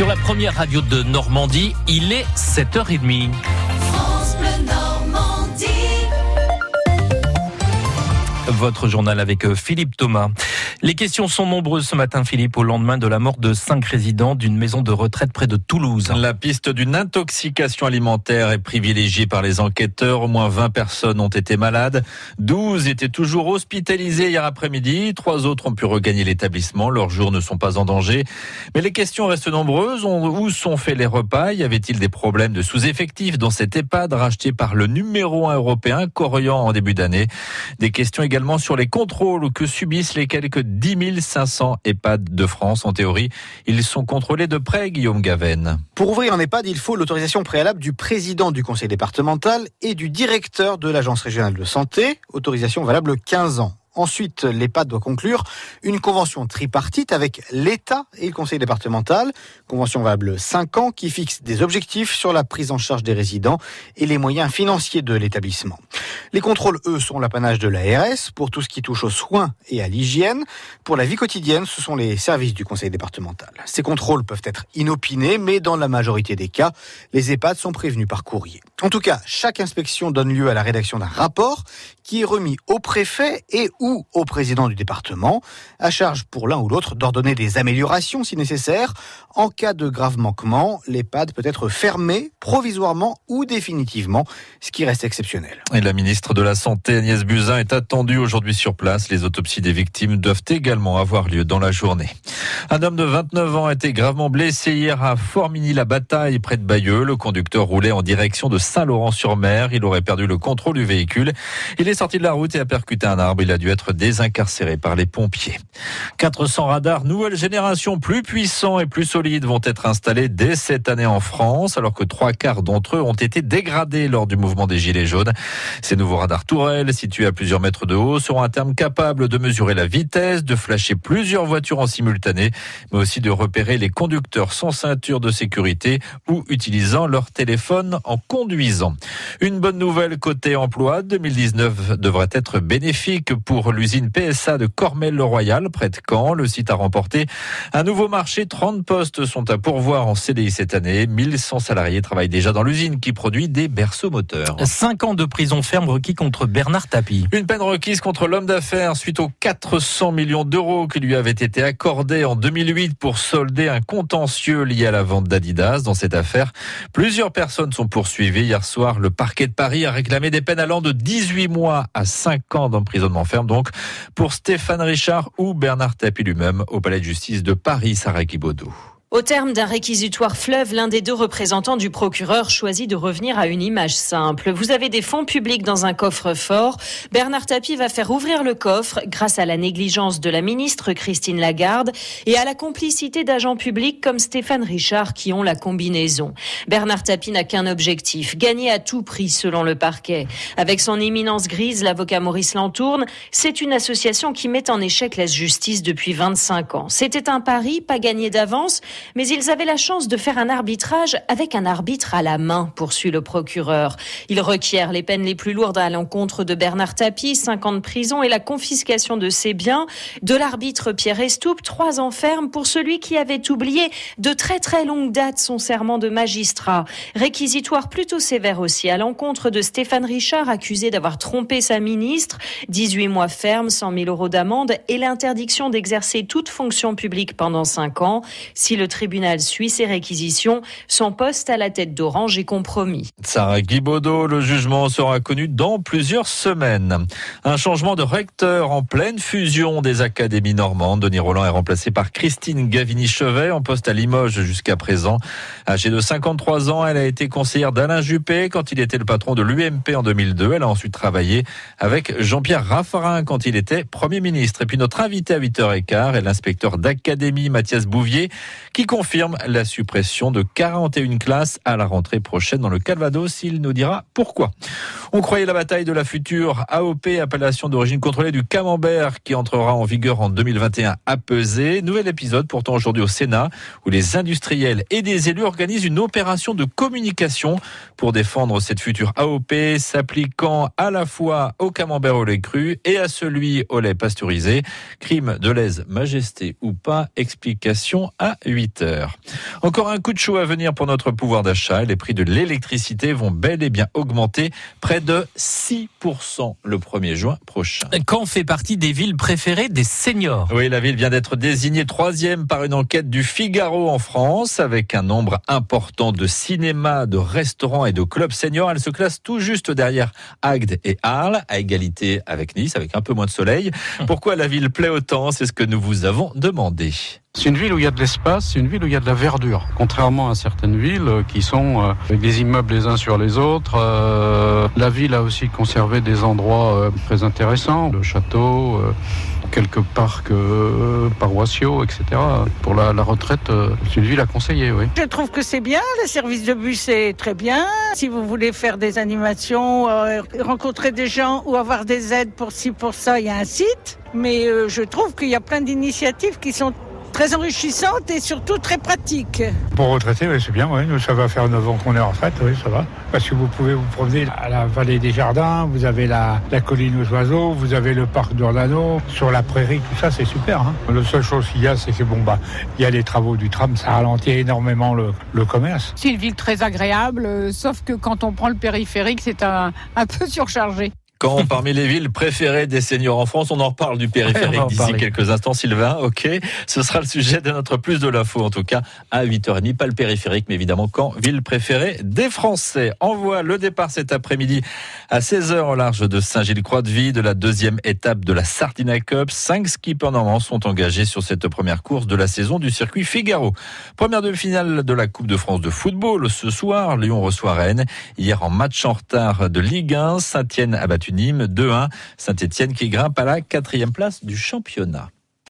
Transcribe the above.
Sur la première radio de Normandie, il est 7h30. Votre journal avec euh, Philippe Thomas. Les questions sont nombreuses ce matin, Philippe, au lendemain de la mort de cinq résidents d'une maison de retraite près de Toulouse. La piste d'une intoxication alimentaire est privilégiée par les enquêteurs. Au moins 20 personnes ont été malades. 12 étaient toujours hospitalisées hier après-midi. Trois autres ont pu regagner l'établissement. Leurs jours ne sont pas en danger. Mais les questions restent nombreuses. Où sont faits les repas? Y avait-il des problèmes de sous-effectifs dans cet EHPAD racheté par le numéro 1 européen, Corian, en début d'année? Des questions également sur les contrôles que subissent les quelques 10 500 EHPAD de France. En théorie, ils sont contrôlés de près, Guillaume Gaven. Pour ouvrir un EHPAD, il faut l'autorisation préalable du président du conseil départemental et du directeur de l'agence régionale de santé, autorisation valable 15 ans. Ensuite, l'EHPAD doit conclure une convention tripartite avec l'État et le conseil départemental, convention valable 5 ans qui fixe des objectifs sur la prise en charge des résidents et les moyens financiers de l'établissement. Les contrôles, eux, sont l'apanage de l'ARS pour tout ce qui touche aux soins et à l'hygiène. Pour la vie quotidienne, ce sont les services du conseil départemental. Ces contrôles peuvent être inopinés, mais dans la majorité des cas, les EHPAD sont prévenus par courrier. En tout cas, chaque inspection donne lieu à la rédaction d'un rapport qui est remis au préfet et ou au président du département, à charge pour l'un ou l'autre d'ordonner des améliorations si nécessaire. En cas de grave manquement, l'EHPAD peut être fermé provisoirement ou définitivement, ce qui reste exceptionnel. Et la ministre de la Santé, Agnès Buzyn, est attendue aujourd'hui sur place. Les autopsies des victimes doivent également avoir lieu dans la journée. Un homme de 29 ans a été gravement blessé hier à Formigny-la-Bataille, près de Bayeux. Le conducteur roulait en direction de Saint-Laurent-sur-Mer. Il aurait perdu le contrôle du véhicule. Il est sorti de la route et a percuté un arbre. Il a dû être désincarcéré par les pompiers. 400 radars nouvelle génération plus puissants et plus solides vont être installés dès cette année en France, alors que trois quarts d'entre eux ont été dégradés lors du mouvement des Gilets jaunes. Ces nouveaux radars tourelles, situés à plusieurs mètres de haut, seront à terme capables de mesurer la vitesse, de flasher plusieurs voitures en simultané, mais aussi de repérer les conducteurs sans ceinture de sécurité ou utilisant leur téléphone en conduisant. Une bonne nouvelle côté emploi, 2019 devrait être bénéfique pour l'usine PSA de Cormel-le-Royal, près de Caen. Le site a remporté un nouveau marché. 30 postes sont à pourvoir en CDI cette année. 1100 salariés travaillent déjà dans l'usine qui produit des berceaux moteurs. 5 ans de prison ferme requis contre Bernard Tapie. Une peine requise contre l'homme d'affaires suite aux 400 millions d'euros qui lui avaient été accordés en 2008 pour solder un contentieux lié à la vente d'Adidas. Dans cette affaire, plusieurs personnes sont poursuivies. Hier soir, le parquet de Paris a réclamé des peines allant de 18 mois à 5 ans d'emprisonnement ferme, donc pour Stéphane Richard ou Bernard Tapie lui-même au palais de justice de Paris, Sarah. Au terme d'un réquisitoire fleuve, l'un des deux représentants du procureur choisit de revenir à une image simple. Vous avez des fonds publics dans un coffre-fort. Bernard Tapie va faire ouvrir le coffre grâce à la négligence de la ministre Christine Lagarde et à la complicité d'agents publics comme Stéphane Richard qui ont la combinaison. Bernard Tapie n'a qu'un objectif, gagner à tout prix selon le parquet. Avec son éminence grise, l'avocat Maurice Lantourne, c'est une association qui met en échec la justice depuis 25 ans. C'était un pari, pas gagné d'avance, mais ils avaient la chance de faire un arbitrage avec un arbitre à la main, poursuit le procureur. Il requiert les peines les plus lourdes à l'encontre de Bernard Tapie, 5 ans de prison et la confiscation de ses biens. De l'arbitre Pierre Estoupe, 3 ans ferme pour celui qui avait oublié de très très longue date son serment de magistrat. Réquisitoire plutôt sévère aussi à l'encontre de Stéphane Richard, accusé d'avoir trompé sa ministre. 18 mois ferme, 100 000 euros d'amende et l'interdiction d'exercer toute fonction publique pendant 5 ans. Si le tribunal suit ses réquisitions, son poste à la tête d'Orange est compromis. Sarah Guibaudot, le jugement sera connu dans plusieurs semaines. Un changement de recteur en pleine fusion des académies normandes. Denis Roland est remplacé par Christine Gavini-Chevet en poste à Limoges jusqu'à présent. Âgée de 53 ans, elle a été conseillère d'Alain Juppé quand il était le patron de l'UMP en 2002. Elle a ensuite travaillé avec Jean-Pierre Raffarin quand il était Premier ministre. Et puis notre invité à 8h15 est l'inspecteur d'académie Mathias Bouvier qui confirme la suppression de 41 classes à la rentrée prochaine dans le Calvados. Il nous dira pourquoi. On croyait la bataille de la future AOP, appellation d'origine contrôlée du camembert, qui entrera en vigueur en 2021 à peser. Nouvel épisode pourtant aujourd'hui au Sénat, où les industriels et des élus organisent une opération de communication pour défendre cette future AOP, s'appliquant à la fois au camembert au lait cru et à celui au lait pasteurisé. Crime de lèse majesté ou pas, explication à 8 8h. Encore un coup de chaud à venir pour notre pouvoir d'achat. Les prix de l'électricité vont bel et bien augmenter près de 6% le 1er juin prochain. Caen fait partie des villes préférées des seniors? Oui, la ville vient d'être désignée troisième par une enquête du Figaro en France avec un nombre important de cinémas, de restaurants et de clubs seniors. Elle se classe tout juste derrière Agde et Arles, à égalité avec Nice, avec un peu moins de soleil. Hum. Pourquoi la ville plaît autant? C'est ce que nous vous avons demandé. C'est une ville où il y a de l'espace, c'est une ville où il y a de la verdure. Contrairement à certaines villes euh, qui sont euh, avec des immeubles les uns sur les autres, euh, la ville a aussi conservé des endroits très intéressants, le château, quelques parcs paroissiaux, etc. Pour la, retraite, c'est une ville à conseiller, oui. Je trouve que c'est bien, le service de bus est très bien. Si vous voulez faire des animations, rencontrer des gens ou avoir des aides pour ci, pour ça, il y a un site. Mais je trouve qu'il y a plein d'initiatives qui sont très enrichissante et surtout très pratique. Pour retraiter, oui, c'est bien, oui. ça va faire 9 ans qu'on est en retraite, oui, ça va. Parce que vous pouvez vous promener à la vallée des jardins, vous avez la, colline aux oiseaux, vous avez le parc d'Orlano, sur la prairie, tout ça, c'est super. Hein. La seule chose qu'il y a, c'est que bon, bah, il y a les travaux du tram, ça ralentit énormément le, commerce. C'est une ville très agréable, euh, sauf que quand on prend le périphérique, c'est un peu surchargé. Quand parmi les villes préférées des seniors en France, on en reparle du périphérique d'ici quelques instants. Sylvain, ok, ce sera le sujet de notre plus de l'info, en tout cas à 8h30, pas le périphérique, mais évidemment quand ville préférée des Français. Envoie le départ cet après-midi à 16h au large de Saint-Gilles-Croix-de-Vie de la deuxième étape de la Sardina Cup. Cinq skippers normands sont engagés sur cette première course de la saison du circuit Figaro. Première demi-finale de la Coupe de France de football ce soir. Lyon reçoit Rennes. Hier en match en retard de Ligue 1, Saint-Etienne a Nîmes 2-1. Saint-Etienne qui grimpe à la quatrième place du championnat.